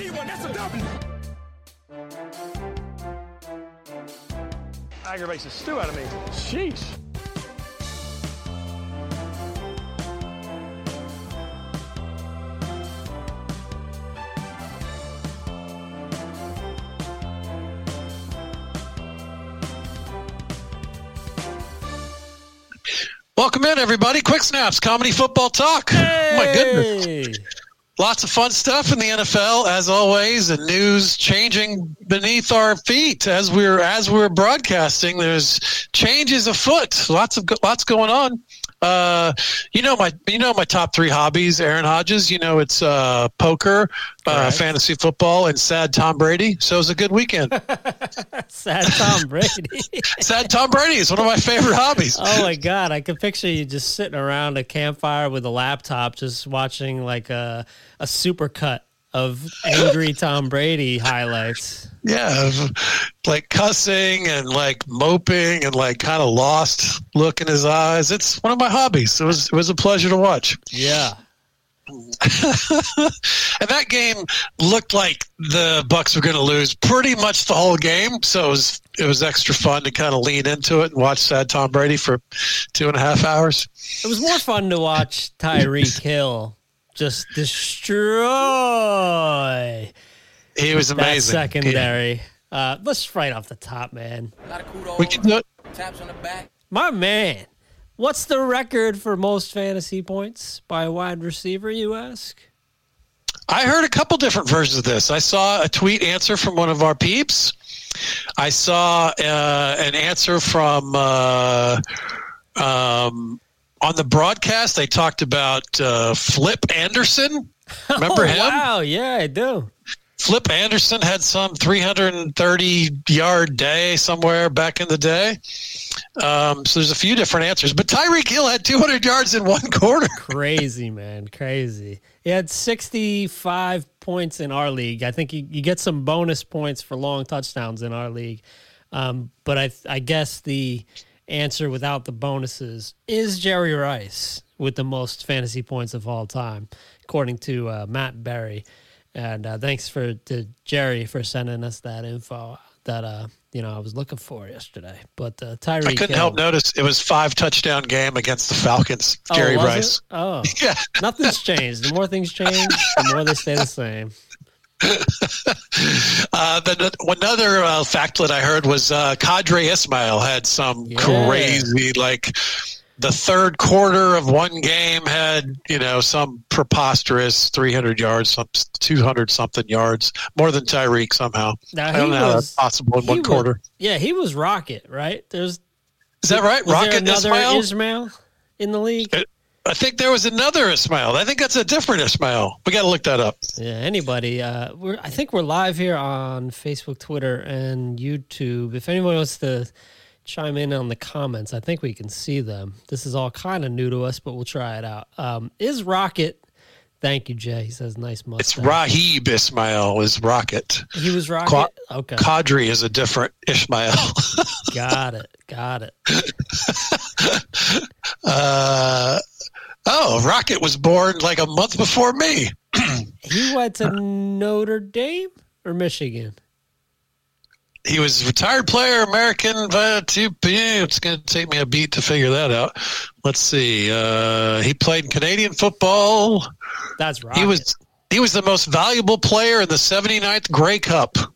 That's E1, that's a W. Aggravates the stew out of me. Sheesh. Welcome in, everybody. Quick snaps, comedy football talk. Oh my goodness. Lots of fun stuff in the NFL, as always, and news changing beneath our feet as we're as we're broadcasting. There's changes afoot. Lots of lots going on. Uh, you know my you know my top three hobbies, Aaron Hodges. You know it's uh, poker, uh, fantasy football, and sad Tom Brady. So it was a good weekend. Sad Tom Brady. sad Tom Brady is one of my favorite hobbies. oh my god, I can picture you just sitting around a campfire with a laptop, just watching like a a supercut of angry Tom Brady highlights. Yeah, like cussing and like moping and like kind of lost look in his eyes. It's one of my hobbies. It was it was a pleasure to watch. Yeah. and that game looked like the Bucks were going to lose pretty much the whole game. So it was it was extra fun to kind of lean into it and watch sad Tom Brady for two and a half hours. It was more fun to watch Tyreek Hill just destroy. He was that amazing. secondary. Uh, let's right off the top, man. We can do it. Taps on the back. My man, what's the record for most fantasy points by a wide receiver? You ask. I heard a couple different versions of this. I saw a tweet answer from one of our peeps. I saw uh, an answer from uh, um, on the broadcast. They talked about uh, Flip Anderson. Remember oh, him? Wow, yeah, I do. Flip Anderson had some 330 yard day somewhere back in the day. Um, so there's a few different answers, but Tyreek Hill had 200 yards in one quarter. Crazy, man. Crazy. He had 65 points in our league. I think you, you get some bonus points for long touchdowns in our league. Um, but I, I guess the answer without the bonuses is Jerry Rice with the most fantasy points of all time, according to uh, Matt Berry. And uh, thanks for to Jerry for sending us that info that uh, you know I was looking for yesterday. But uh, Tyreek, I couldn't help notice it was five touchdown game against the Falcons. Oh, Jerry was Rice. it? Oh, Yeah. nothing's changed. The more things change, the more they stay the same. Uh, then another uh, fact that I heard was uh, Qadry Ismail had some Yeah. crazy like the third quarter of one game had you know some preposterous 300 yards, some 200 something yards, more than Tyreek somehow. Now, I don't know how was- that's possible in one was- quarter. Yeah, he was rocket, right? There's Is that right? Rocket Ismail? Ismail in the league. I think there was another Ismail. I think that's a different Ismail. We got to look that up. Yeah, anybody. Uh, we're I think we're live here on Facebook, Twitter, and YouTube. If anyone wants to chime in on the comments. I think we can see them. This is all kind of new to us, but we'll try it out. Um, is Rocket? Thank you, Jay. He says nice mustache. It's Raghib Ismail is Rocket. He was Rocket. Qua- okay, Qadry is a different Ishmael. got it. Got it. uh, oh, Rocket was born like a month before me. He went to Notre Dame or Michigan. He was a retired player, American. But it's going to take me a beat to figure that out. Let's see. Uh, he played in Canadian football. That's right. He was he was the most valuable player in the 79th Grey Cup.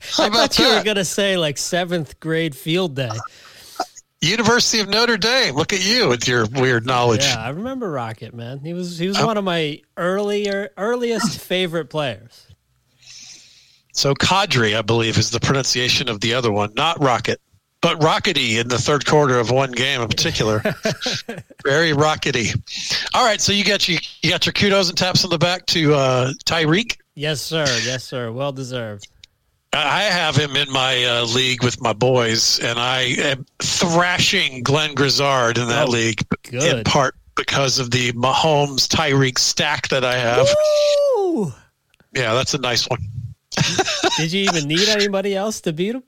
How I about thought you were gonna say like seventh grade field day. University of Notre Dame. Look at you with your weird knowledge. Yeah, I remember Rocket, man. He was he was one of my earlier earliest favorite players. So Qadry, I believe, is the pronunciation of the other one, not Rocket, but Rockety in the third quarter of one game in particular. Very rockety. All right, so you got you, you got your kudos and taps on the back to uh, Tyreek. Yes, sir. Yes, sir. Well deserved. I have him in my uh, league with my boys, and I am thrashing Glenn Grizzard in that Oh, league in part because of the Mahomes Tyreek stack that I have. Woo! Yeah, that's a nice one. Did you even need anybody else to beat him?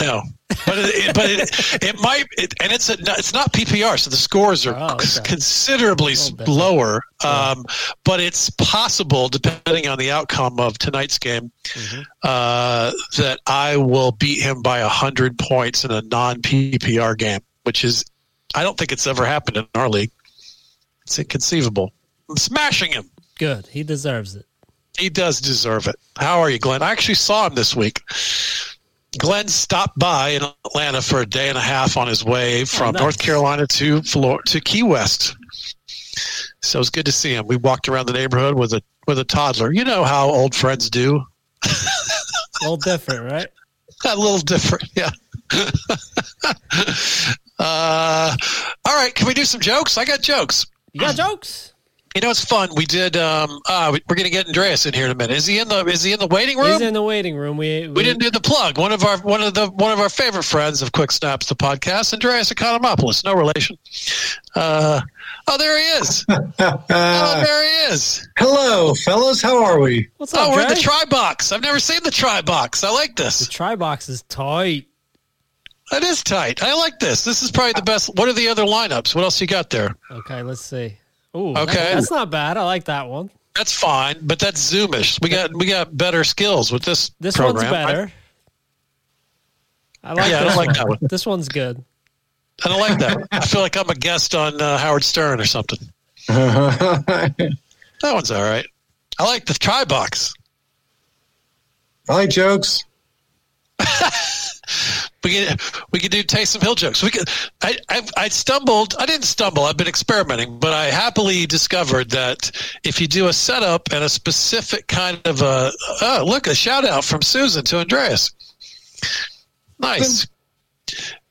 No, but it, but it, it might, it, and it's a, it's not PPR, so the scores are Oh, okay. considerably lower. Um, but it's possible, depending on the outcome of tonight's game, Mm-hmm. uh, that I will beat him by hundred points in a non PPR game, which is I don't think it's ever happened in our league. It's inconceivable. I'm smashing him. Good. He deserves it. He does deserve it. How are you, Glenn? I actually saw him this week. Glenn stopped by in Atlanta for a day and a half on his way from Oh, nice. North Carolina to Florida to Key West. So it was good to see him. We walked around the neighborhood with a with a toddler. You know how old friends do. A little different, right? A little different, yeah. uh, all right, can we do some jokes? I got jokes. You got jokes? You know, it's fun. We did. Um, uh, we- we're going to get Andreas in here in a minute. Is he in the Is he in the waiting room? He's in the waiting room. We We didn't do the plug. One of our one of the one of our favorite friends of Quick Snaps, the podcast, Andreas Economopoulos. No relation. Uh, oh, there he is. oh, there he is. Hello, fellas. How are we? What's up, Oh, we're in the Dre? try box. I've never seen the try box. I like this. The this. try box is tight. That is tight. I like this. This is probably the best. What are the other lineups? What else you got there? Okay, let's see. Ooh, Okay. that's not bad. I like that one. That's fine, but that's Zoomish. We got we got better skills with this. This program. one's better. I, like Yeah, I this don't like one. that one. This one's good. I, I don't like that. I feel like I'm a guest on uh, Howard Stern or something. That one's all right. I like the try box. I like jokes. We could we could do Taysom Hill jokes. We could. I, I I stumbled. I didn't stumble. I've been experimenting, but I happily discovered that if you do a setup and a specific kind of a oh look a shout out from Susan to Andreas. Nice.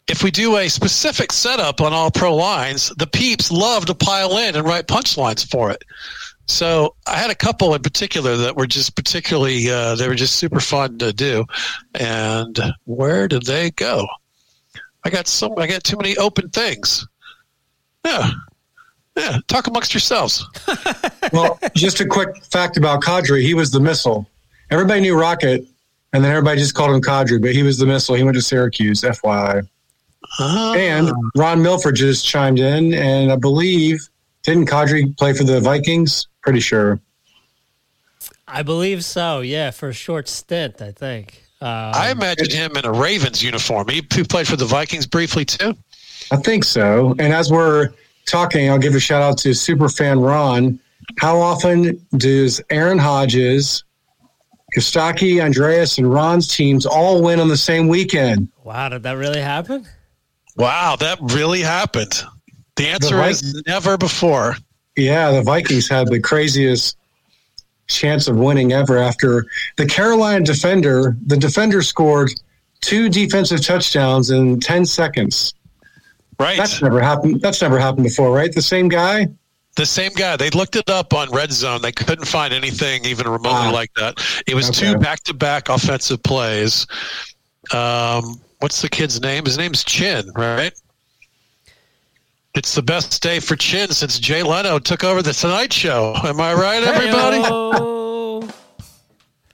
If we do a specific setup on all pro lines, the peeps love to pile in and write punchlines for it. So I had a couple in particular that were just particularly uh, they were just super fun to do. And where did they go? I got some. I got too many open things. Yeah, yeah. Talk amongst yourselves. Well, just a quick fact about Qadry. He was the missile. Everybody knew Rocket, and then everybody just called him Kadri, but he was the missile. He went to Syracuse, FYI. Ah, And Ron Milford just chimed in, and I believe, didn't Qadry play for the Vikings? Pretty sure. I believe so. Yeah, for a short stint, I think. Um, I imagine him in a Ravens uniform. He, he played for the Vikings briefly too. I think so. And as we're talking, I'll give a shout out to superfan Ron. How often does Aaron Hodges, Kostaki, Andreas, and Ron's teams all win on the same weekend? wow, did that really happen? Wow, that really happened. The answer Vi- is never before. Yeah, the Vikings had the craziest chance of winning ever after the Carolina defender, the defender scored two defensive touchdowns in 10 seconds. Right. That's never happened. That's never happened before, right? The same guy? The same guy. They looked it up on Red Zone. They couldn't find anything even remotely Ah. like that. It was Okay. two back-to-back offensive plays. Um, what's the kid's name? His name's Chinn, right? It's the best day for Chinn since Jay Leno took over the Tonight Show. Am I right, everybody?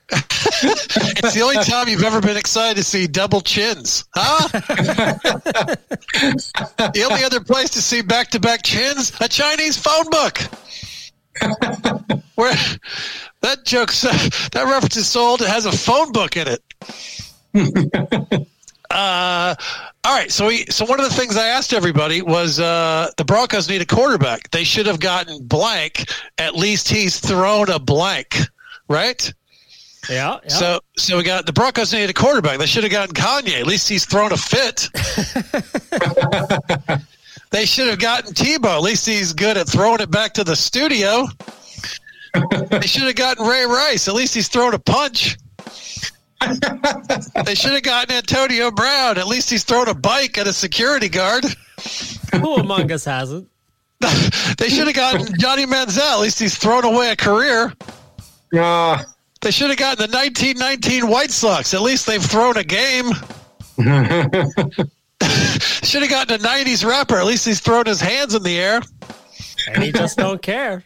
It's the only time you've ever been excited to see double chins, huh? the only other place to see back-to-back chins, a Chinese phone book. Where that joke's that reference is sold. It has a phone book in it. Uh, all right. So we so one of the things I asked everybody was uh, the Broncos need a quarterback. They should have gotten blank. At least he's thrown a blank, right? Yeah, yeah. So so we got the Broncos needed a quarterback. They should have gotten Kanye. At least he's thrown a fit. they should have gotten Tebow. At least he's good at throwing it back to the studio. they should have gotten Ray Rice. At least he's thrown a punch. They should have gotten Antonio Brown. At least he's thrown a bike at a security guard. Who among us hasn't? they should have gotten Johnny Manziel. At least he's thrown away a career. Uh, They should have gotten the 1919 White Sox. At least they've thrown a game. should have gotten a 90s rapper. At least he's thrown his hands in the air. And he just don't care.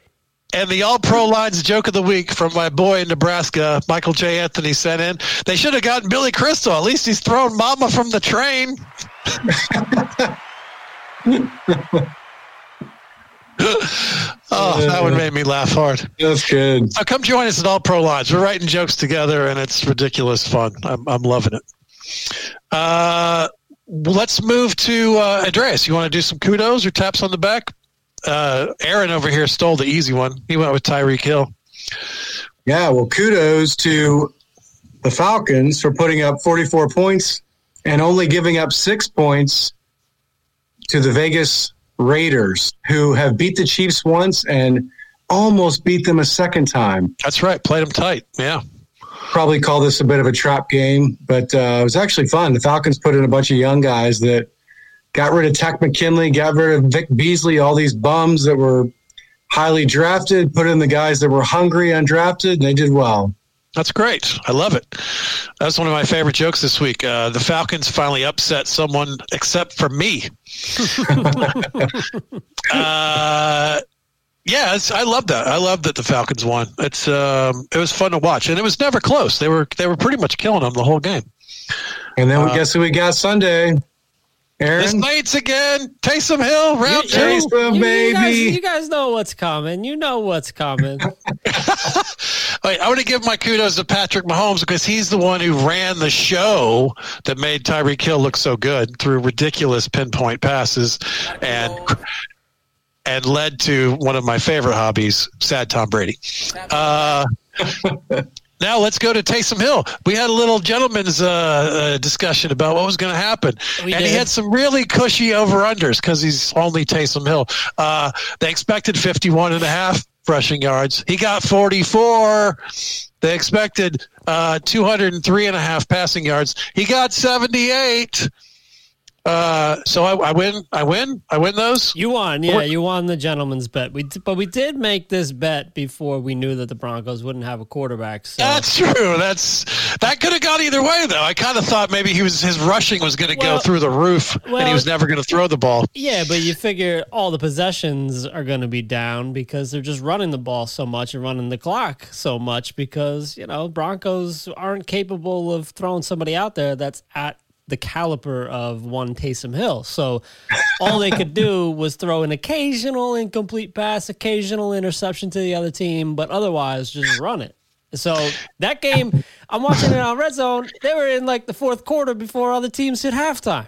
And the All Pro Lines joke of the week from my boy in Nebraska, Michael J. Anthony, sent in. They should have gotten Billy Crystal. At least he's thrown Mama from the train. oh, that one made me laugh hard. that's good. So come join us at All Pro Lines. We're writing jokes together, and it's ridiculous fun. I'm, I'm loving it. Uh, let's move to uh, Andreas. You want to do some kudos or taps on the back? Uh, Aaron over here stole the easy one. He went with Tyreek Hill. Yeah, well, kudos to the Falcons for putting up 44 points and only giving up six points to the Vegas Raiders, who have beat the Chiefs once and almost beat them a second time. That's right. Played them tight. Yeah. Probably call this a bit of a trap game, but uh, it was actually fun. The Falcons put in a bunch of young guys that got rid of Takk McKinley, got rid of Vic Beasley, all these bums that were highly drafted, put in the guys that were hungry, undrafted, and they did well. That's great. I love it. That's one of my favorite jokes this week. Uh, the Falcons finally upset someone except for me. uh, yeah, it's, I love that. I love that the Falcons won. It's um, it was fun to watch, and it was never close. They were they were pretty much killing them the whole game. And then Uh, guess who we got Sunday? This Aaron? night's again. Taysom Hill round You- two. Taysom, You, you, guys, you guys know what's coming. You know what's coming. Wait, I want to give my kudos to Patrick Mahomes because he's the one who ran the show that made Tyreek Hill look so good through ridiculous pinpoint passes and and led to one of my favorite hobbies, sad Tom Brady. Uh, now let's go to Taysom Hill. We had a little gentleman's uh, uh, discussion about what was going to happen, We and he had some really cushy over unders because he's only Taysom Hill. Uh, they expected 51 and a half rushing yards. He got 44. They expected uh, 203 and a half passing yards. He got 78. Uh, so I, I win. I win. I win those. You won, yeah. You won the gentleman's bet. We, but we did make this bet before we knew that the Broncos wouldn't have a quarterback. So That's true. That's that could have gone either way, though. I kind of thought maybe he was his rushing was going to Well- go through the roof, and he was never going to throw the ball. yeah, but you figure all the possessions are going to be down because they're just running the ball so much and running the clock so much because you know Broncos aren't capable of throwing somebody out there that's at the caliber of one Taysom Hill. So all they could do was throw an occasional incomplete pass, occasional interception to the other team, but otherwise just run it. So that game, I'm watching it on Red Zone. They were in like the fourth quarter before other teams hit halftime.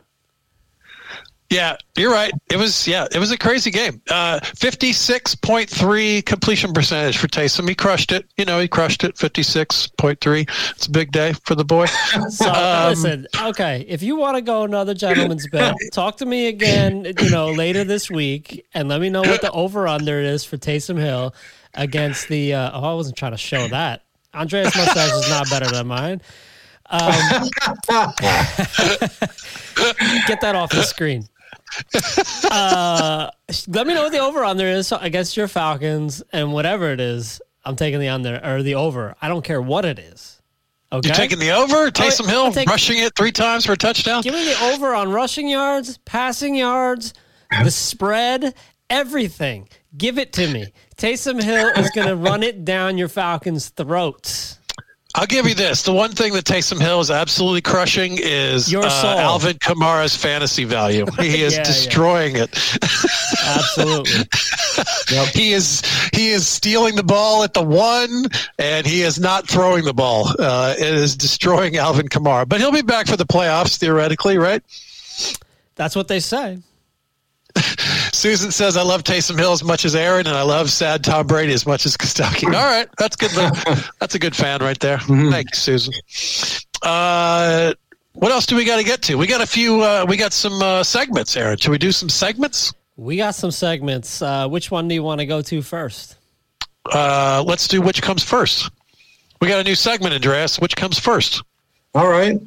Yeah, you're right. It was yeah, it was a crazy game. Uh, Fifty-six point three completion percentage for Taysom. He crushed it. You know, he crushed it. Fifty-six point three. It's a big day for the boy. So Um, listen, okay, if you want to go another gentleman's bet, talk to me again, you know, later this week, and let me know what the over under is for Taysom Hill against the. Uh, oh, I wasn't trying to show that. Andreas mustache is not better than mine. Um, get that off the screen. Uh, let me know what the over under is against your Falcons, and whatever it is, I'm taking the under or the over. I don't care what it is. Okay. You taking the over? Taysom Hill I'll take- rushing it three times for a touchdown? Give me the over on rushing yards, passing yards, the spread, everything. Give it to me. Taysom Hill is going to run it down your Falcons' throats. I'll give you this. The one thing that Taysom Hill is absolutely crushing is Your uh. Alvin Kamara's fantasy value. He is Yeah, yeah. destroying it. Absolutely. he is he is stealing the ball at the one, and he is not throwing the ball. Uh, it is destroying Alvin Kamara, but he'll be back for the playoffs theoretically, right? That's what they say. Susan says, "I love Taysom Hill as much as Aaron, and I love sad Tom Brady as much as Kostaki." All right, that's good. That's a good fan right there. Thank you, Susan. Uh, what else do we got to get to? We got a few. Uh, we got some uh, segments, Aaron. Should we do some segments? We got some segments. Uh, which one do you want to go to first? Uh, let's do which comes first. We got a new segment, Andreas. Which comes first? All right.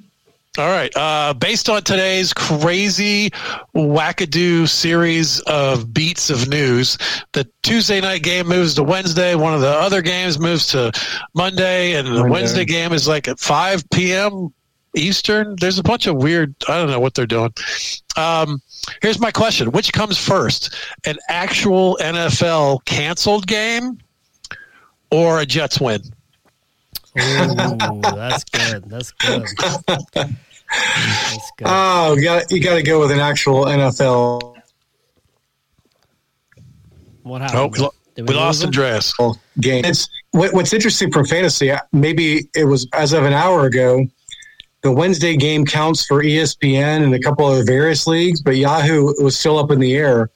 All right. Uh, based on today's crazy wackadoo series of beats of news, the Tuesday night game moves to Wednesday. One of the other games moves to Monday, and the Monday. Wednesday game is like at 5 p.m. Eastern. There's a bunch of weird. I don't know what they're doing. Um, here's my question: Which comes first, an actual NFL canceled game, or a Jets win? Ooh, that's good. That's good. That's good. Oh, you got you got to go with an actual NFL What Oh, happened? we, we lost the dress game. It's what, what's interesting for fantasy. Uh, maybe it was as of an hour ago. The Wednesday game counts for ESPN and a couple of various leagues, but Yahoo was still up in the air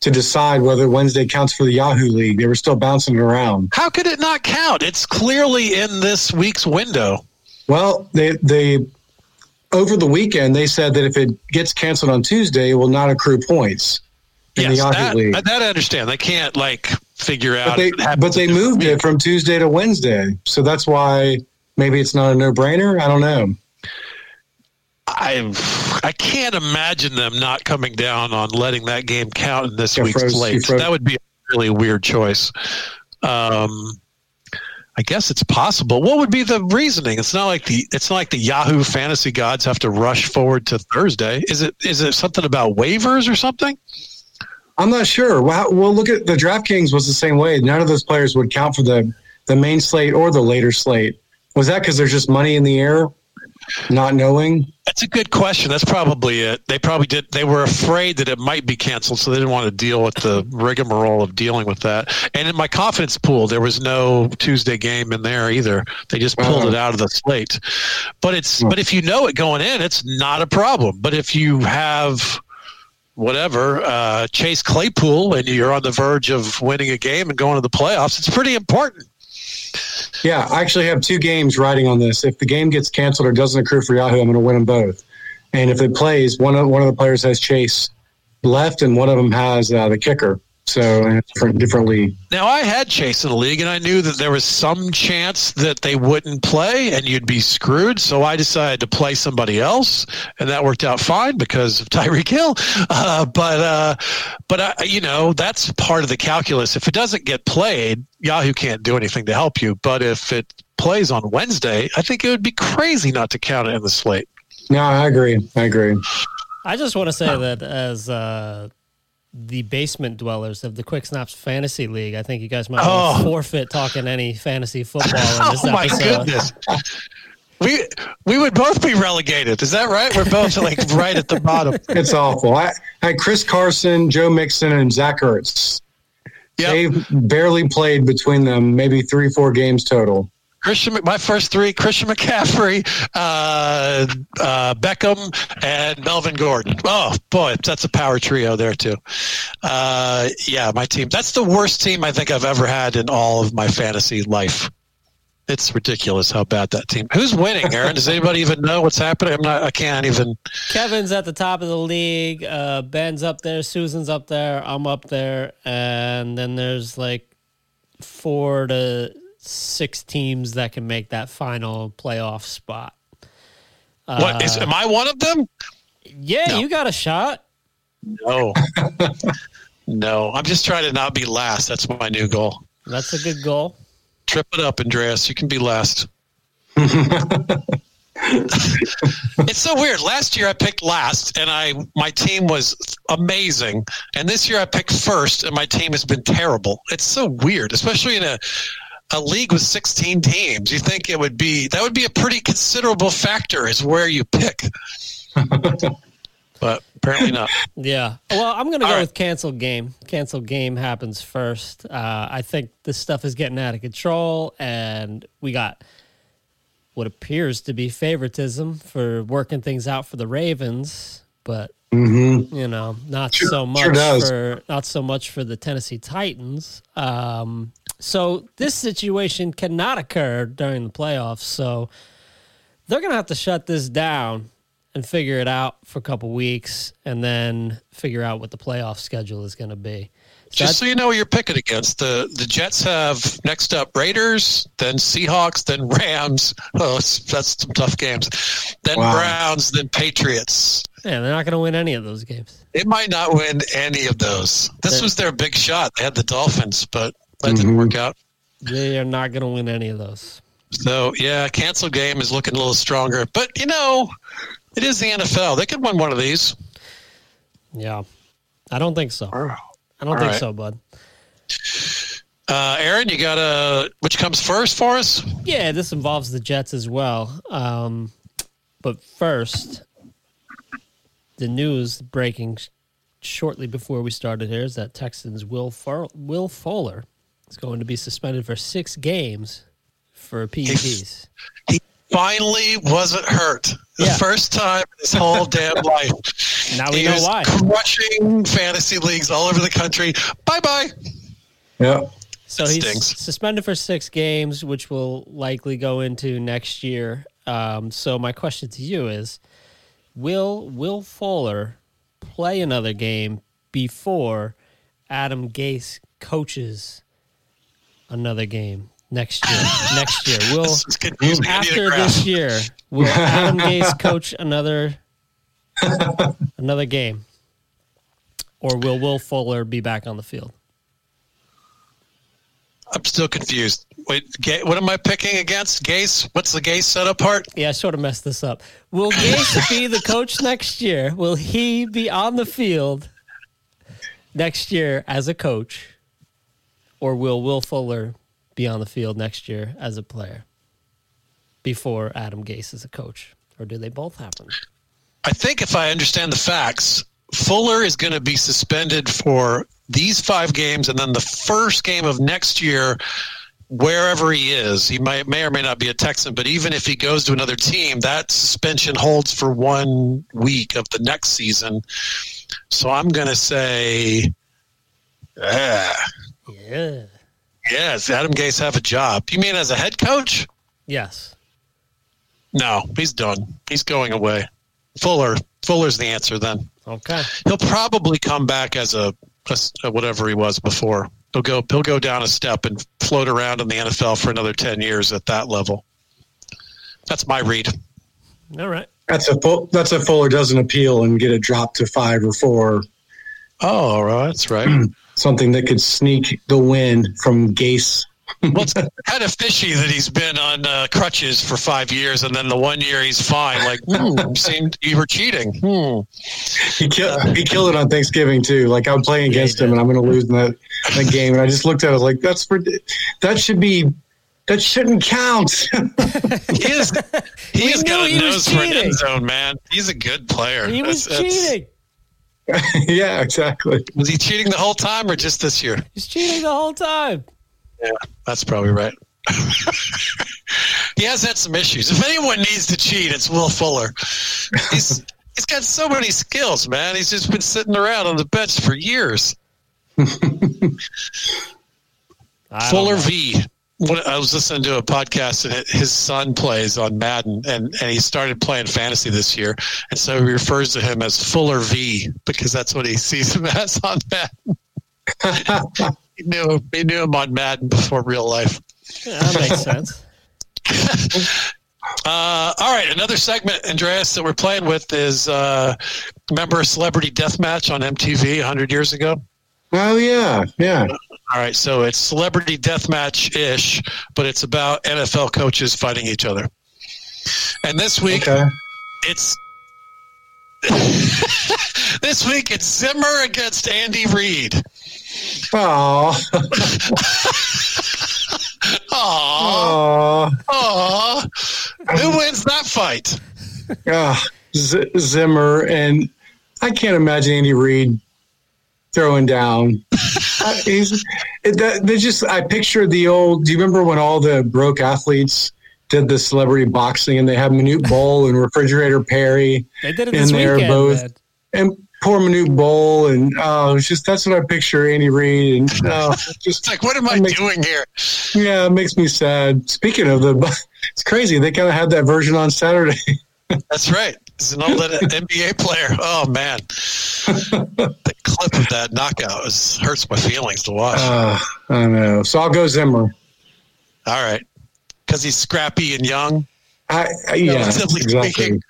to decide whether Wednesday counts for the Yahoo league. They were still bouncing it around. How could it not count? It's clearly in this week's window. Well, they they over the weekend they said that if it gets canceled on Tuesday, it will not accrue points in the Yes, Yahoo that, league. that I understand. They can't like figure out. But they but they moved week. it from Tuesday to Wednesday, so that's why maybe it's not a no brainer. I don't know. I I can't imagine them not coming down on letting that game count in this Yeah, week's froze- slate. That would be a really weird choice. Um, I guess it's possible. What would be the reasoning? It's not like the it's not like the Yahoo fantasy gods have to rush forward to Thursday. Is it is it something about waivers or something? I'm not sure. Well, well, look at the DraftKings was the same way. None of those players would count for the the main slate or the later slate. Was that because there's just money in the air, not knowing? That's a good question. That's probably it. They probably did. They were afraid that it might be canceled, so they didn't want to deal with the rigmarole of dealing with that. And in my confidence pool, there was no Tuesday game in there either. They just pulled Oh. it out of the slate. But it's Hmm. but if you know it going in, it's not a problem. But if you have whatever uh, Chase Claypool and you're on the verge of winning a game and going to the playoffs, it's pretty important. Yeah, I actually have two games riding on this. If the game gets canceled or doesn't accrue for Yahoo, I'm going to win them both. And if it plays, one of one of the players has Chase left, and one of them has uh, the kicker. So in a different different league. Now I had Chase in the league, and I knew that there was some chance that they wouldn't play, and you'd be screwed. So I decided to play somebody else, and that worked out fine because of Tyreek Hill. Uh, but uh, but I, you know that's part of the calculus. If it doesn't get played, Yahoo can't do anything to help you. But if it plays on Wednesday, I think it would be crazy not to count it in the slate. No, I agree. I agree. I just want to say that as uh, the basement dwellers of the Quick Snaps Fantasy League, I think you guys might Oh. forfeit talking any fantasy football in oh this Oh my episode. goodness. We we would both be relegated. Is that right? We're both like right at the bottom. It's awful. I, I had Chris Carson, Joe Mixon, and Zach Ertz. Yep. They barely played between them, maybe three, four games total. Christian, my first three: Christian McCaffrey, uh, uh, Beckham, and Melvin Gordon. Oh boy, that's a power trio there too. Uh, yeah, my team. That's the worst team I think I've ever had in all of my fantasy life. It's ridiculous how bad that team. Who's winning, Aaron? Does anybody even know what's happening? I'm not. I can't even. Kevin's at the top of the league. Uh, Ben's up there. Susan's up there. I'm up there. And then there's like four to six teams that can make that final playoff spot. What is? Am I one of them? Yeah, No. you got a shot. No. no, I'm just trying to not be last. That's my new goal. That's a good goal. Trip it up, Andreas. You can be last. it's so weird. Last year I picked last, and I my team was amazing, and this year I picked first, and my team has been terrible. It's so weird, especially in a a league with 16 teams. You think it would be that would be a pretty considerable factor is where you pick. but apparently not. Yeah. Well, I'm going to go All right. with cancel game. Cancel game happens first. Uh, I think this stuff is getting out of control, and we got what appears to be favoritism for working things out for the Ravens, but you know, not Sure- so much does. for not so much for the Tennessee Titans. Um, so this situation cannot occur during the playoffs. So they're going to have to shut this down and figure it out for a couple weeks and then figure out what the playoff schedule is going to be. So Just so you know you're picking against, the the Jets have next up Raiders, then Seahawks, then Rams. Oh, that's, that's some tough games. Then Wow. Browns, then Patriots. yeah, they're not going to win any of those games. They might not win any of those. This They- was their big shot. They had the Dolphins, but that didn't work out. They are not going to win any of those. So yeah, cancel game is looking a little stronger. But you know, it is the NFL. They could win one of these. Yeah. I don't think so. I don't All think right. so, bud. Uh, Aaron, you got a which comes first for us? Yeah, this involves the Jets as well. Um, but first, the news breaking shortly before we started here is that Texans Will Fur- Will Fuller is going to be suspended for six games for PEDs. He finally wasn't hurt. The Yeah. first time in his whole damn life. Now we he know was why. Crushing fantasy leagues all over the country. Bye bye. Yeah. So That he's stinks. suspended for six games, which will likely go into next year. Um, so my question to you is: Will Will Fuller play another game before Adam Gase coaches another game next year? next year, we'll This is confusing. I need a after this year, will Adam Gase coach another another game, or will Will Fuller be back on the field? I'm still confused. Wait, Ga- what am I picking against? Gase? What's the Gase setup part? Yeah, I sort of messed this up. Will Gase be the coach next year? Will he be on the field next year as a coach? Or will Will Fuller be on the field next year as a player before Adam Gase is a coach? Or do they both happen? I think if I understand the facts, Fuller is going to be suspended for these five games, and then the first game of next year, wherever he is, he might may or may not be a Texan, but even if he goes to another team, that suspension holds for one week of the next season. So I'm going to say, ah, Yeah. yes, Adam Gase have a job. You mean as a head coach? Yes. No, he's done. He's going away. Fuller, Fuller's the answer then. Okay. he'll probably come back as a whatever he was before. He'll go he'll go down a step and float around in the NFL for another ten years at that level. That's my read. All right. That's a full, that's a Fuller doesn't appeal and get it dropped to five or four. Oh, all right, that's right. Something that could sneak the win from Gase. well, it's kind of fishy that he's been on uh, crutches for five years, and then the one year he's fine. Like, hmm, seemed you were cheating. Hmm. He killed he killed it on Thanksgiving too. Like I'm playing against him and I'm going to lose in that, that game. And I just looked at it like that's for that should be that shouldn't count. He is he has knew got a he nose for an cheating. end zone, man. He's a good player. He was That's- that's- cheating. yeah, exactly. Was he cheating the whole time or just this year? He's cheating the whole time. Yeah, that's probably right. he has had some issues. If anyone needs to cheat, it's Will Fuller. He's he's got so many skills, man. He's just been sitting around on the bench for years. Fuller know. V. What, I was listening to a podcast and it- his son plays on Madden and, and he started playing fantasy this year. And so he refers to him as Fuller V because that's what he sees him as on Madden. he knew he knew him on Madden before real life. Yeah, that makes sense. Uh, all right, another segment, Andreas, that we're playing with is uh, remember Celebrity Deathmatch on MTV 100 years ago? Oh yeah, yeah. All right, so it's Celebrity Deathmatch ish, but it's about NFL coaches fighting each other. And this week, Okay. it's this week it's Zimmer against Andy Reid. Oh, Aw, oh, aw. Who wins that fight? ah, Z- Zimmer, and I can't imagine Andy Reid throwing down. Uh, he's it, that, they just. I picture the old. Do you remember when all the broke athletes did the celebrity boxing and they had Manute Bol and Refrigerator Perry They did it in this there weekend. both. man. and poor Manute Bol and oh, it's just that's what I picture Andy Reid and oh, it just It's like, what am I makes- doing here? yeah, it makes me sad. Speaking of the, it's crazy. They kind of had that version on Saturday. That's right. He's an old NBA player. Oh man, the clip of that knockout is, hurts my feelings to watch. Uh, I know. So I'll go Zimmer. All right, because he's scrappy and young, I, I yeah, exactly. speaking,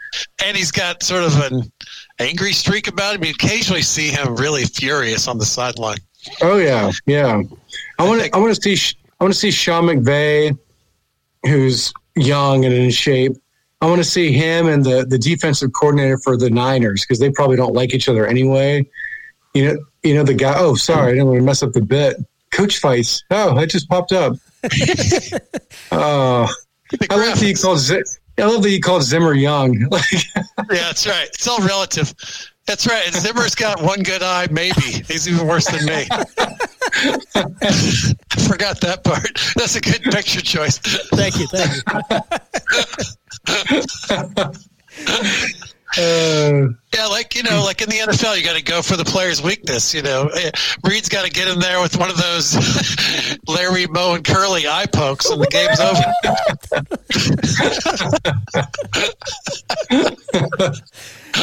and he's got sort of an angry streak about him. You occasionally see him really furious on the sideline. Oh yeah, yeah. I want to. I want to see. I want to see Sean McVay, who's young and in shape. I want to see him and the the defensive coordinator for the Niners because they probably don't like each other anyway. You know. You know the guy. Oh, sorry, I didn't want to mess up the bit. Coach fights. Oh, that just popped up. Oh, The I love that you called. Z- I love that you called Zimmer young. Yeah, that's right. It's all relative. That's right. Zimmer's got one good eye, maybe. He's even worse than me. I forgot that part. That's a good picture choice. Thank you, thank you. uh, Yeah, like you know, like in the NFL, you got to go for the player's weakness. You know, Eh, Reid's got to get in there with one of those Larry Moe and Curly eye pokes, and the game's over.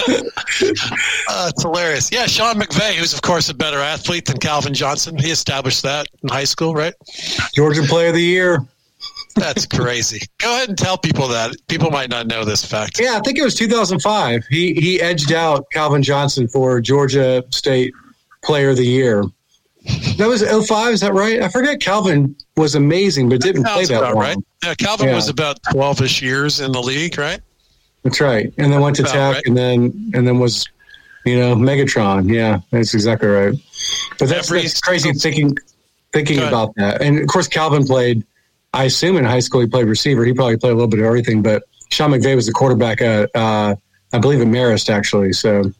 Uh, it's hilarious. Yeah, Sean McVay, who's of course a better athlete than Calvin Johnson, he established that in high school, right? Georgia Player of the Year. That's crazy. Go ahead and tell people that. People might not know this fact. Yeah, I think it was 2005. He he edged out Calvin Johnson for Georgia State Player of the Year. That was 05, is that right? I forget Calvin was amazing, but didn't play that long. right. Yeah, Calvin Yeah. was about twelve-ish years in the league, right? That's right. And then went to Tech right. and then and then was, you know, Megatron. Yeah, that's exactly right. But that's, that's crazy thinking thinking about that. And of course Calvin played I assume in high school he played receiver. He probably played a little bit of everything, but Sean McVay was the quarterback at uh, I believe at Marist actually. So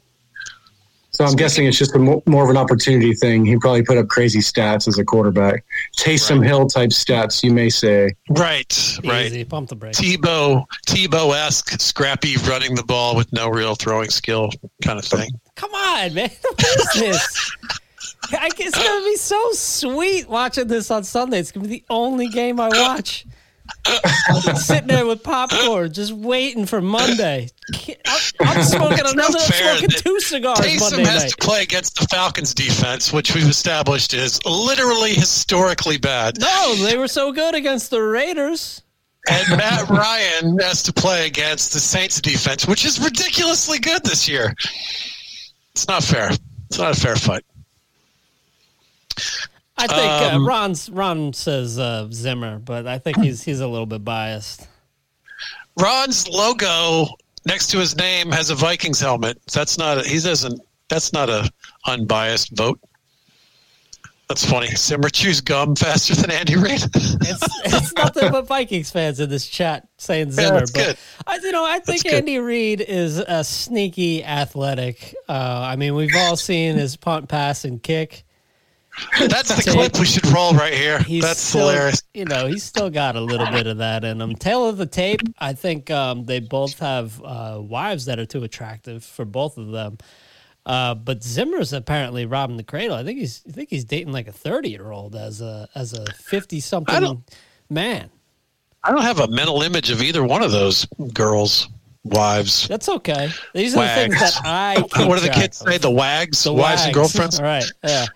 so I'm guessing it's just a mo- more of an opportunity thing. He probably put up crazy stats as a quarterback. Taysom Hill type stats, you may say. Right, right. Easy, pump the brakes. Tebow, Tebow esque, scrappy, running the ball with no real throwing skill, kind of thing. Come on, man. What is this? I, it's gonna be so sweet watching this on Sunday. It's gonna be the only game I watch. Sitting there with popcorn, just waiting for Monday. I'm, I'm smoking another, I'm smoking two cigars Taysom Monday has night. to play against the Falcons defense, which we've established is literally historically bad. No, they were so good against the Raiders. And Matt Ryan has to play against the Saints defense, which is ridiculously good this year. It's not fair. It's not a fair fight. I think uh, Um, Ron's Ron says uh, Zimmer, but I think he's he's a little bit biased. Ron's logo next to his name has a Vikings helmet. That's not. A, he doesn't. That's not a unbiased vote. That's funny. Zimmer chews gum faster than Andy Reid. It's it's nothing but Vikings fans in this chat saying Zimmer. that's but. I, you know, I think. Andy Reid is a sneaky athletic. Uh, I mean, we've all seen his punt, pass, and kick. That's the clip we should roll right here. That's still, hilarious. You know, he's still got a little bit of that in him. Tail of the tape. I think um, they both have uh, wives that are too attractive for both of them. Uh, but Zimmer's apparently robbing the cradle. I think he's. I think he's dating like a thirty-year-old as a as a fifty-something man. I don't have a mental image of either one of those girls' wives. That's okay. These are the things that I. What do the kids of. say? The wags, The wives and girlfriends. All right. Yeah.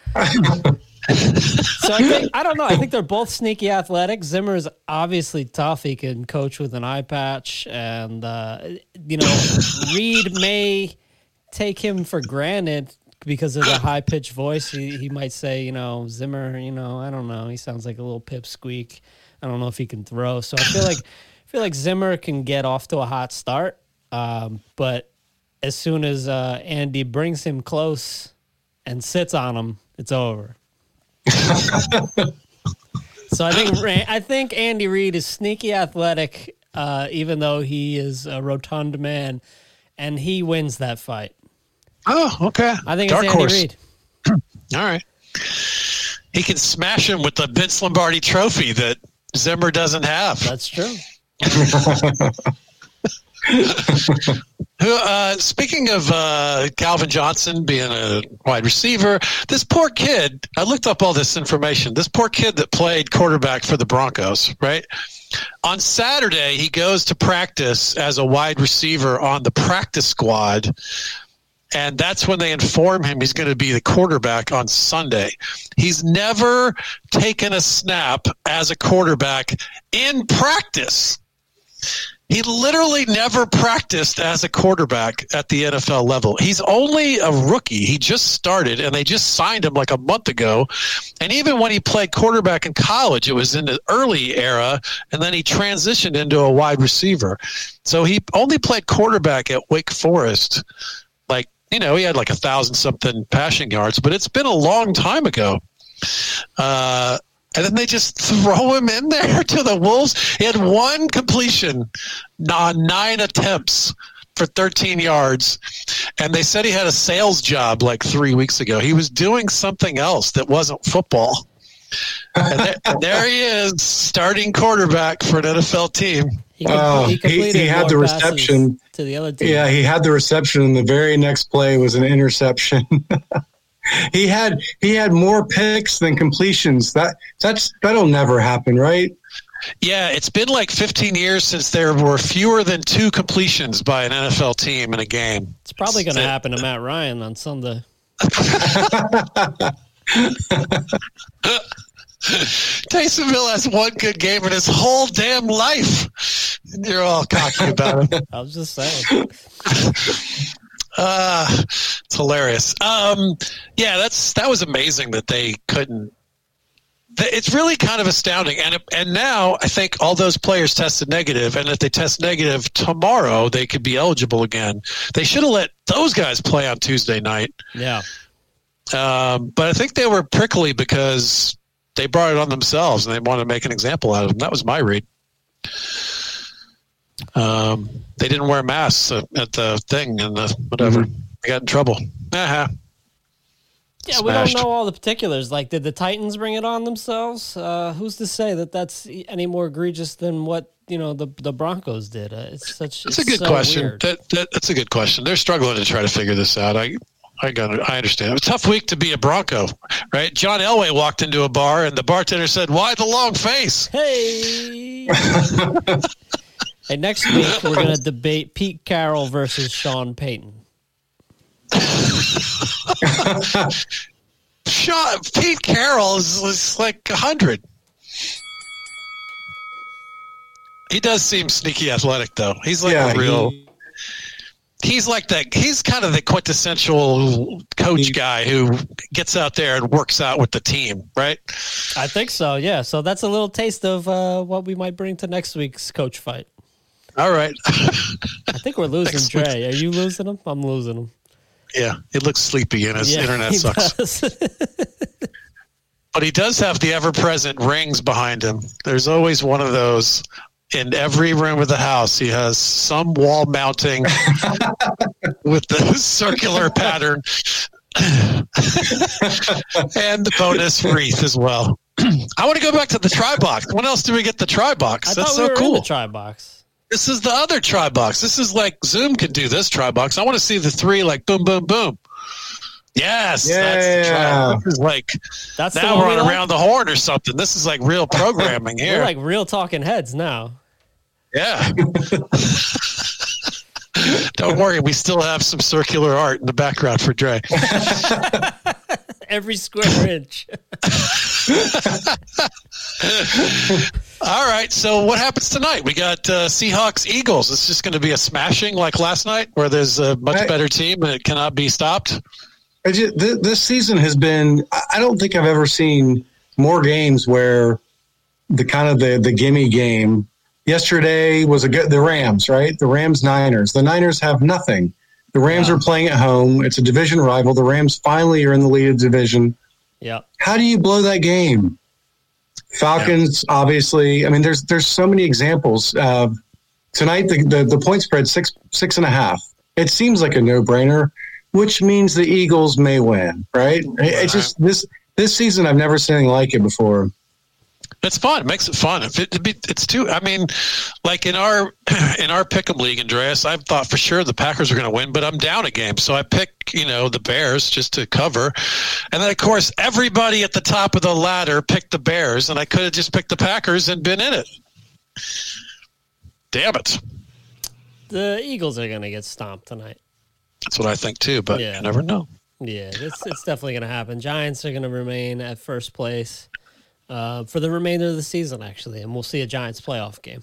so I think I don't know. I think they're both sneaky athletic. Zimmer's obviously tough. He can coach with an eye patch, and uh, you know, Reid may take him for granted because of the high pitched voice. He he might say, you know, Zimmer. You know, I don't know. He sounds like a little pipsqueak. I don't know if he can throw. So I feel like feel like Zimmer can get off to a hot start, um, but as soon as uh, Andy brings him close and sits on him, it's over. so I think I think Andy Reid is sneaky athletic, uh, even though he is a rotund man, and he wins that fight. Oh, okay. I think Dark it's Andy. Reid. All right. He can smash him with the Vince Lombardi trophy that Zimmer doesn't have. That's true. Uh, speaking of uh, Calvin Johnson being a wide receiver, this poor kid, I looked up all this information. This poor kid that played quarterback for the Broncos, right? On Saturday, he goes to practice as a wide receiver on the practice squad. And that's when they inform him he's going to be the quarterback on Sunday. He's never taken a snap as a quarterback in practice. He literally never practiced as a quarterback at the NFL level. He's only a rookie. He just started and they just signed him like a month ago. And even when he played quarterback in college, it was in the early era and then he transitioned into a wide receiver. So he only played quarterback at Wake Forest. Like, you know, he had like a thousand something passing yards, but it's been a long time ago. Uh, and then they just throw him in there to the Wolves. He had one completion on nine attempts for 13 yards. And they said he had a sales job like three weeks ago. He was doing something else that wasn't football. And there, and there he is, starting quarterback for an NFL team. He, com- Oh, he- completed he had the reception. to the other team. Yeah, he had the reception, and the very next play was an interception. he had he had more picks than completions. That that's that'll never happen, right? Yeah, it's been like 15 years since there were fewer than two completions by an NFL team in a game. It's probably going to happen to Matt Ryan on Sunday. Taysom has one good game in his whole damn life. And you're all cocky about it. I was just saying. Uh, it's hilarious. Um, yeah, that's that was amazing that they couldn't. It's really kind of astounding, and and now I think all those players tested negative, and if they test negative tomorrow, they could be eligible again. They should have let those guys play on Tuesday night, Yeah. um, but I think they were prickly because they brought it on themselves and they wanted to make an example out of them. That was my read. Um, they didn't wear masks at, at the thing and the whatever. They got in trouble. Uh-huh. Yeah, we don't know all the particulars. Like, did the Titans bring it on themselves? Uh, who's to say that that's any more egregious than what you know the the Broncos did? Uh, it's such. That's it's a good so question. That, that that's a good question. They're struggling to try to figure this out. I I got it. I understand. It was a tough week to be a Bronco, right? John Elway walked into a bar and the bartender said, "Why the long face?" Hey. hey, next week we're gonna debate Pete Carroll versus Sean Payton. Sean, Pete Carroll is, is like a hundred. He does seem sneaky athletic, though. He's like yeah, a real. he- he's like that. He's kind of the quintessential coach He- guy who gets out there and works out with the team, right? I think so. Yeah. So that's a little taste of uh, what we might bring to next week's coach fight. All right. I think we're losing Next Dre. Are you losing him? I'm losing him. yeah, he looks sleepy and his Yeah, internet he sucks. does. But he does have the ever-present rings behind him. There's always one of those in every room of the house. He has some wall mounting with the circular pattern and the bonus wreath as well. I want to go back to the try box. When else do we get the try box? I That's thought so we were in cool. the try box. This is the other try box. This is like Zoom can do this try box. I want to see the three like boom, boom, boom. Yes, that's the try. Yeah. This is like That's the now we're we on like? around the horn or something. This is like real programming We're here. like real talking heads now. yeah. Don't worry, we still have some circular art in the background for Dre. Every square inch. All right, so what happens tonight? We got uh, Seahawks Eagles. It's just going to be a smashing like last night, where there's a much better team and it cannot be stopped. Just, th- this season has been. I I don't think I've ever seen more games where the kind of the the gimme game Yesterday was a good the Rams, right? The Rams Niners. The Niners have nothing. The Rams Yeah. are playing at home. It's a division rival. The Rams finally are in the lead of division. Yeah. How do you blow that game? Falcons, obviously. I mean, there's there's so many examples. Uh, tonight, the, the the point spread six six and a half. It seems like a no brainer, which means the Eagles may win, right? It, it just this this season, I've never seen anything like it before. It's fun. It makes it fun. If it, it's too, I mean, like in our in our pick'em league, Andreas, I thought for sure the Packers were going to win, but I'm down a game, so I pick you know the Bears just to cover, and then of course everybody at the top of the ladder picked the Bears, and I could have just picked the Packers and been in it. Damn it! The Eagles are going to get stomped tonight. That's what I think too, but Yeah. you never know. Yeah, it's, it's definitely going to happen. Giants are going to remain at first place uh, for the remainder of the season, actually, and we'll see a Giants playoff game.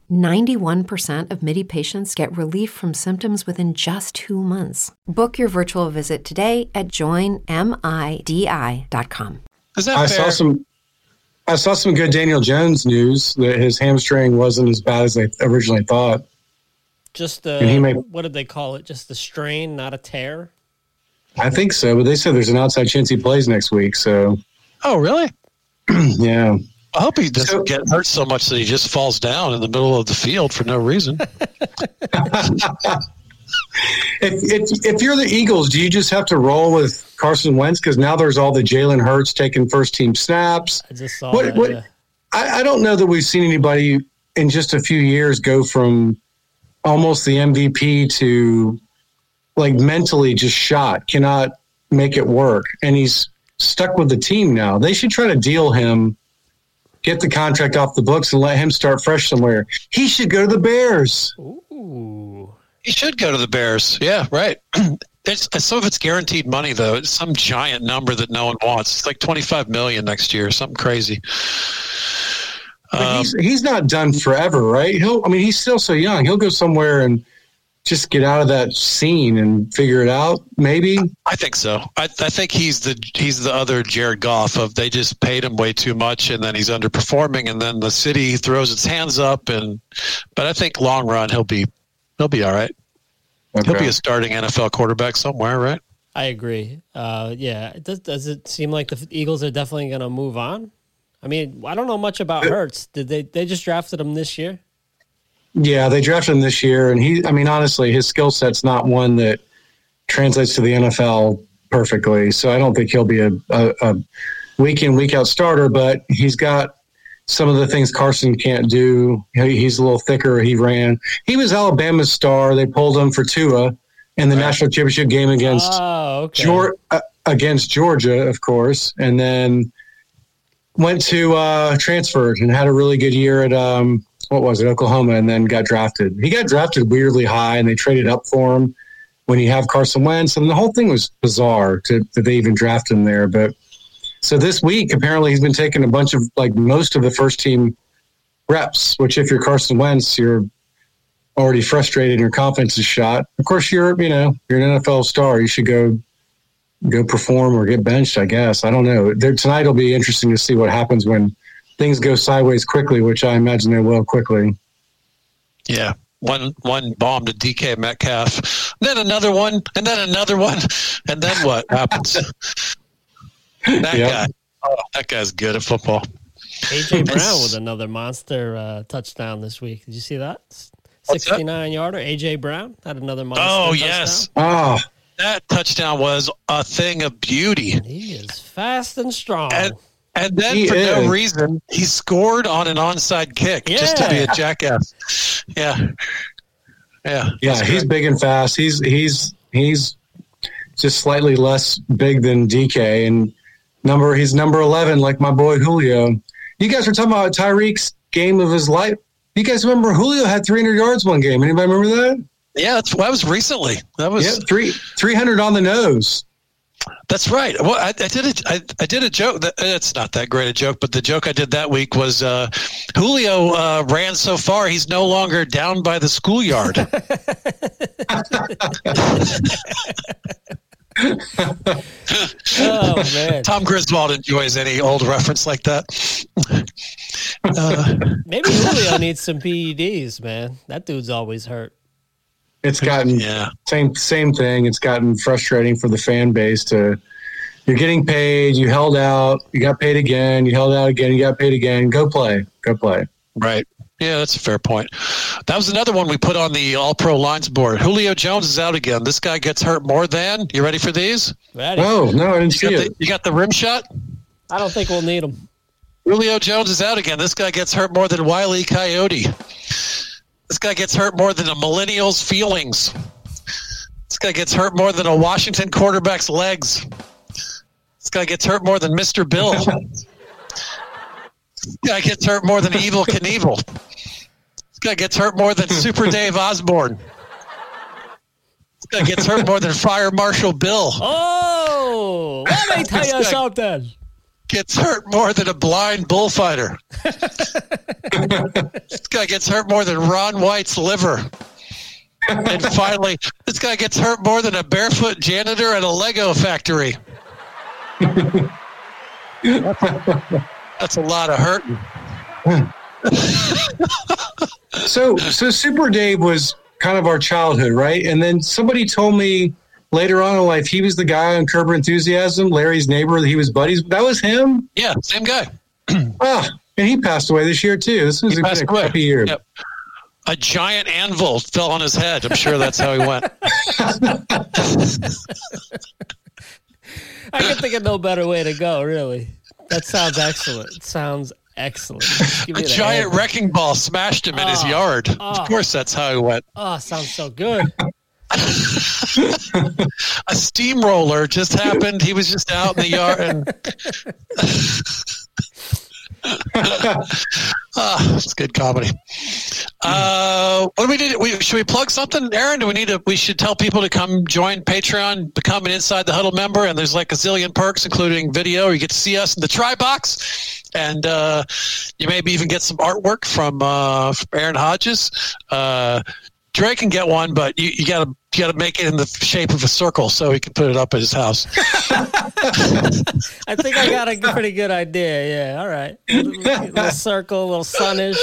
91% of MIDI patients get relief from symptoms within just two months. Book your virtual visit today at joinmidi.com. Is that I fair? saw some. I saw some good Daniel Jones news that his hamstring wasn't as bad as they originally thought. Just And he the, may- what did they call it? Just the strain, not a tear? I think so, but they said there's an outside chance he plays next week. So oh, really? yeah, I hope he doesn't So- get hurt so much that he just falls down in the middle of the field for no reason. if, if if you're the Eagles, do you just have to roll with Carson Wentz because now there's all the Jalen Hurts taking first team snaps? I just saw What- that. what- yeah. I, I don't know that we've seen anybody in just a few years go from almost the MVP to like mentally just shot, cannot make it work. And he's stuck with the team now. They should try to deal him, get the contract off the books, and let him start fresh somewhere. He should go to the Bears. Ooh. He should go to the Bears. Yeah, right. It's, some of it's guaranteed money, though. It's some giant number that no one wants. It's like twenty-five million next year, something crazy. But Um, he's, he's not done forever, right? He'll, I mean, he's still so young. He'll go somewhere and just get out of that scene and figure it out, maybe. I think so. I, I think he's the he's the other Jared Goff of they just paid him way too much, and then he's underperforming, and then the city throws its hands up, and but I think long run he'll be he'll be all right. He'll be a starting NFL quarterback somewhere, right? I agree. Uh, yeah. Does, does it seem like the Eagles are definitely going to move on? I mean, I don't know much about Hurts. Did they? They just drafted him this year. Yeah, they drafted him this year, and he. I mean, honestly, his skill set's not one that translates to the NFL perfectly. So I don't think he'll be a, a, a week in week out starter. But he's got some of the things Carson can't do. He- He's a little thicker. He ran. He was Alabama's star. They pulled him for Tua in the national championship game against Oh, okay. Geor- uh, against Georgia, of course, and then went to uh, transferred and had a really good year at um, what was it, Oklahoma, and then got drafted. He got drafted weirdly high, and they traded up for him when you have Carson Wentz, and the whole thing was bizarre to, that they even drafted him there. But so this week, apparently, he's been taking a bunch of like most of the first team reps. Which, if you're Carson Wentz, you're already frustrated and your confidence is shot. Of course, you're you know you're an NFL star. You should go go perform or get benched. I guess I don't know. There, tonight will be interesting to see what happens when things go sideways quickly, which I imagine they will quickly. Yeah. One one bomb to DK Metcalf, then another one, and then another one, and then what happens? that Yep. guy, oh, that guy's good at football. AJ Brown with another monster uh, touchdown this week. Did you see that? 69 yarder. AJ Brown had another monster. Oh touchdown. yes, Oh, that touchdown was a thing of beauty. He is fast and strong. And and then He for no reason, he scored on an onside kick just to be a jackass. Yeah, yeah, yeah, he's good. big and fast. He's he's he's just slightly less big than DK and number. He's number eleven, like my boy Julio. You guys were talking about Tyreek's game of his life. You guys remember Julio had 300 yards one game? Anybody remember that? yeah. That's that was recently. That was Yeah, three 300 on the nose. That's right. Well, I, I did a, I, I did a joke. That, it's not that great a joke, but the joke I did that week was uh, Julio uh, ran so far he's no longer down by the schoolyard. oh man, Tom Griswold enjoys any old reference like that. Uh, maybe Julio needs some PEDs, man. That dude's always hurt. It's gotten yeah, same same thing. It's gotten frustrating for the fan base to you're getting paid, you held out, you got paid again, you held out again, you got paid again. Go play. Go play. right. Yeah, that's a fair point. That was another one we put on the All Pro lines board. Julio Jones is out again. This guy gets hurt more than. You ready for these? Ready? Oh, no, I didn't You see it. the, you got the rim shot? I don't think we'll need him. Julio Jones is out again. This guy gets hurt more than Wiley Coyote. This guy gets hurt more than a millennial's feelings. This guy gets hurt more than a Washington quarterback's legs. This guy gets hurt more than Mr. Bill. this guy gets hurt more than Evel Knievel. This guy gets hurt more than Super Dave Osborne. This guy gets hurt more than Fire Marshal Bill. Oh, let me tell you something. Gets hurt more than a blind bullfighter. this guy gets hurt more than Ron White's liver. And finally, this guy gets hurt more than a barefoot janitor at a Lego factory. That's a lot of hurting. So so Super Dave was kind of our childhood, right? And then somebody told me later on in life he was the guy on Curb Enthusiasm, Larry's neighbor that he was buddies. That was him? Yeah, same guy. Ah, and he passed away this year too. This was He a, passed a away. crappy year. Yep. A giant anvil fell on his head. I'm sure that's how he went. I can think of no better way to go. Really, that sounds excellent. It sounds excellent. A giant head. wrecking ball smashed him in his Oh, yard. oh. Of ah. course, that's how he went. Oh, sounds so good. A steamroller just happened. He was just out in the yard and ah, it's good comedy. Uh, what do we need? We, should we plug something, Aaron? Do we need to? We should tell people to come join Patreon, become an Inside the Huddle member, and there's like a zillion perks, including video. You get to see us in the try box, and uh, you maybe even get some artwork from, uh, from Aaron Hodges. Uh, Dre can get one, but you, you gotta you gotta make it in the shape of a circle so he can put it up at his house. I think I got a pretty good idea. Yeah, all right. Little, little circle, little sunish.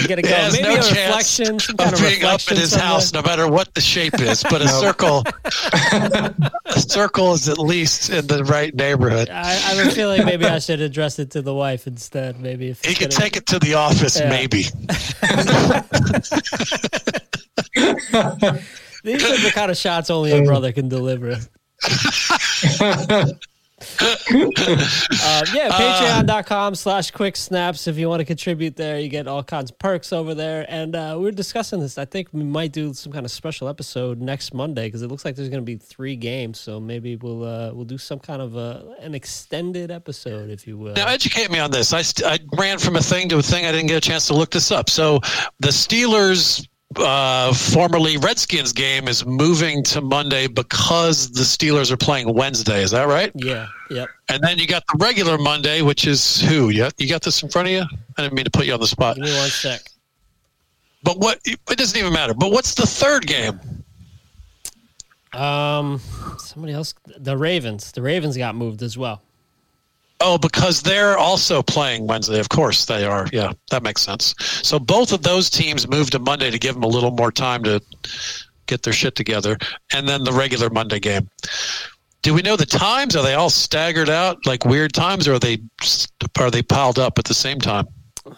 You gotta go. It Maybe no a chance reflection, some of kind of being up reflection at his somewhere. house, no matter what the shape is. But a circle, a circle is at least in the right neighborhood. I, I have a feeling maybe I should address it to the wife instead. Maybe if He it's could take it to the office, Yeah. maybe. These are the kind of shots only a brother can deliver. Uh, yeah, patreon.com slash quick snaps. If you want to contribute there, you get all kinds of perks over there. And uh, we are discussing this. I think we might do some kind of special episode next Monday because it looks like there's going to be three games. So maybe we'll uh, we'll do some kind of uh, an extended episode, if you will. Now, educate me on this. I, st- I ran from a thing to a thing. I didn't get a chance to look this up. So the Steelers, uh, formerly Redskins game, is moving to Monday because the Steelers are playing Wednesday. Is that right? Yeah, yep. And then you got the regular Monday, which is who? You, you got this in front of you? I didn't mean to put you on the spot. Give me one sec. But what? It doesn't even matter. But what's the third game? Um, Somebody else, the Ravens. The Ravens got moved as well. Oh, because they're also playing Wednesday. Of course they are. Yeah, that makes sense. So both of those teams moved to Monday to give them a little more time to get their shit together, and then the regular Monday game. Do we know the times? Are they all staggered out like weird times, or are they are they piled up at the same time?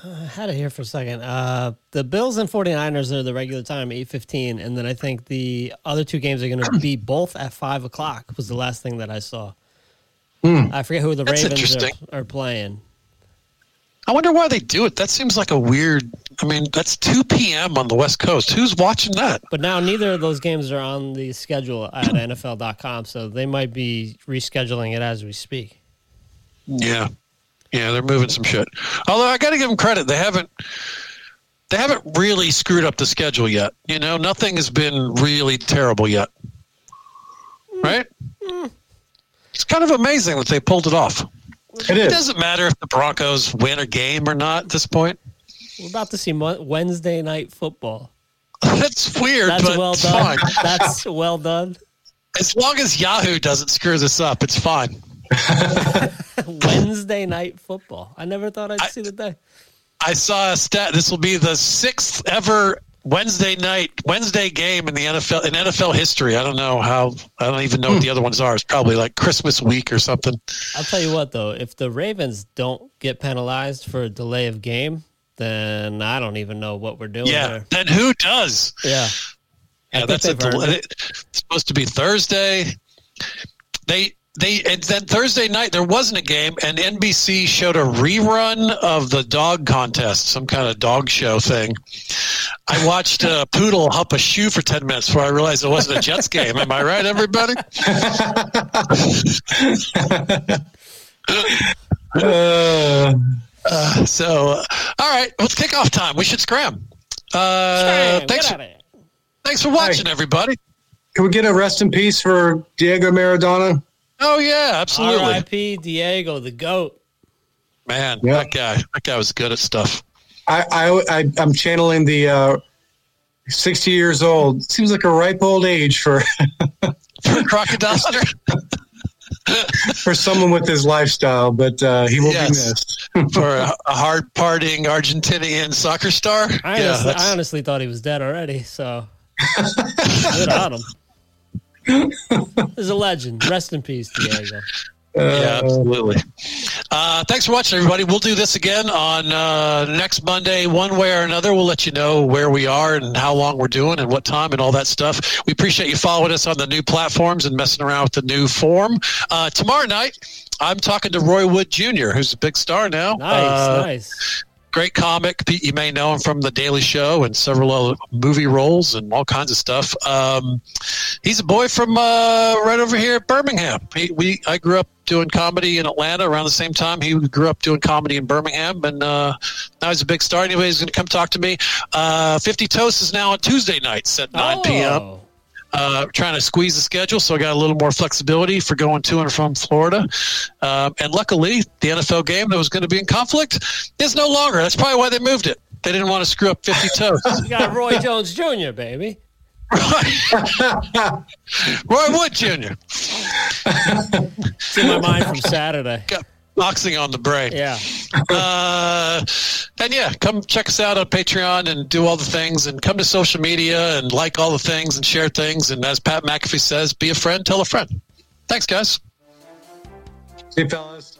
I had it here for a second. Uh, the Bills and 49ers are the regular time, 8.15. And then I think the other two games are going to be both at 5 o'clock was the last thing that I saw. Hmm. I forget who the That's Ravens are, are playing. I wonder why they do it. That seems like a weird. I mean, that's 2 p.m. on the West Coast. Who's watching that? But now neither of those games are on the schedule at NFL.com, so they might be rescheduling it as we speak. Yeah, yeah, they're moving some shit. Although I got to give them credit, they haven't they haven't really screwed up the schedule yet. You know, nothing has been really terrible yet. Right? It's kind of amazing that they pulled it off. It It is. doesn't matter if the Broncos win a game or not at this point. We're about to see Mo- Wednesday night football. That's weird, That's but well it's done. fine. That's well done. As long as Yahoo doesn't screw this up, it's fine. Wednesday night football. I never thought I'd see the day. I saw a stat. This will be the sixth ever Wednesday night Wednesday game in the NFL in NFL history. I don't know how. I don't even know what the hmm. other ones are. It's probably like Christmas week or something. I'll tell you what, though, if the Ravens don't get penalized for a delay of game, then I don't even know what we're doing Yeah. there. Then who does? Yeah. I Yeah, that's a del- it. It's supposed to be Thursday. They they and then Thursday night there wasn't a game, and NBC showed a rerun of the dog contest, some kind of dog show thing. I watched a poodle hump a shoe for ten minutes before I realized it wasn't a Jets game. Am I right, everybody? Uh, So, uh, all right, well, it's kickoff time. We should scram. Uh, Scram, thanks, get out of here. thanks for watching, everybody. can we get a rest in peace for Diego Maradona? Oh yeah, absolutely, R.I.P. Diego, the GOAT. man. Yeah. That guy, that guy was good at stuff. I, I, I I'm channeling the uh, 60 years old. Seems like a ripe old age for For Crocodile Hunter. for someone with his lifestyle, but uh, he will Yes. be missed. for a, a hard partying Argentinian soccer star. I, yeah, honestly, I honestly thought he was dead already, so good on him. He's a legend. Rest in peace, Diego. yeah, absolutely. Uh, thanks for watching, everybody. We'll do this again on uh, next Monday, one way or another. We'll let you know where we are and how long we're doing and what time and all that stuff. We appreciate you following us on the new platforms and messing around with the new form. Uh, tomorrow night, I'm talking to Roy Wood Jr., who's a big star now. Nice, Uh, nice. Great comic. You may know him from The Daily Show and several other movie roles and all kinds of stuff. Um, he's a boy from uh, right over here at Birmingham. He, we I grew up doing comedy in Atlanta around the same time. He grew up doing comedy in Birmingham, and uh, now he's a big star. Anyway, he's going to come talk to me. Uh, Fifty Toast is now on Tuesday nights at nine p.m Oh, uh, trying to squeeze the schedule, so I got a little more flexibility for going to and from Florida. Um, and luckily, the NFL game that was going to be in conflict is no longer. That's probably why they moved it. They didn't want to screw up 50 toes. You got Roy Jones Jr., baby. Roy Wood Jr. It's in my mind from Saturday. got boxing on the brain. Yeah. Uh, and yeah, come check us out on Patreon and do all the things and come to social media and like all the things and share things. And as Pat McAfee says, be a friend, tell a friend. Thanks, guys. See you, fellas.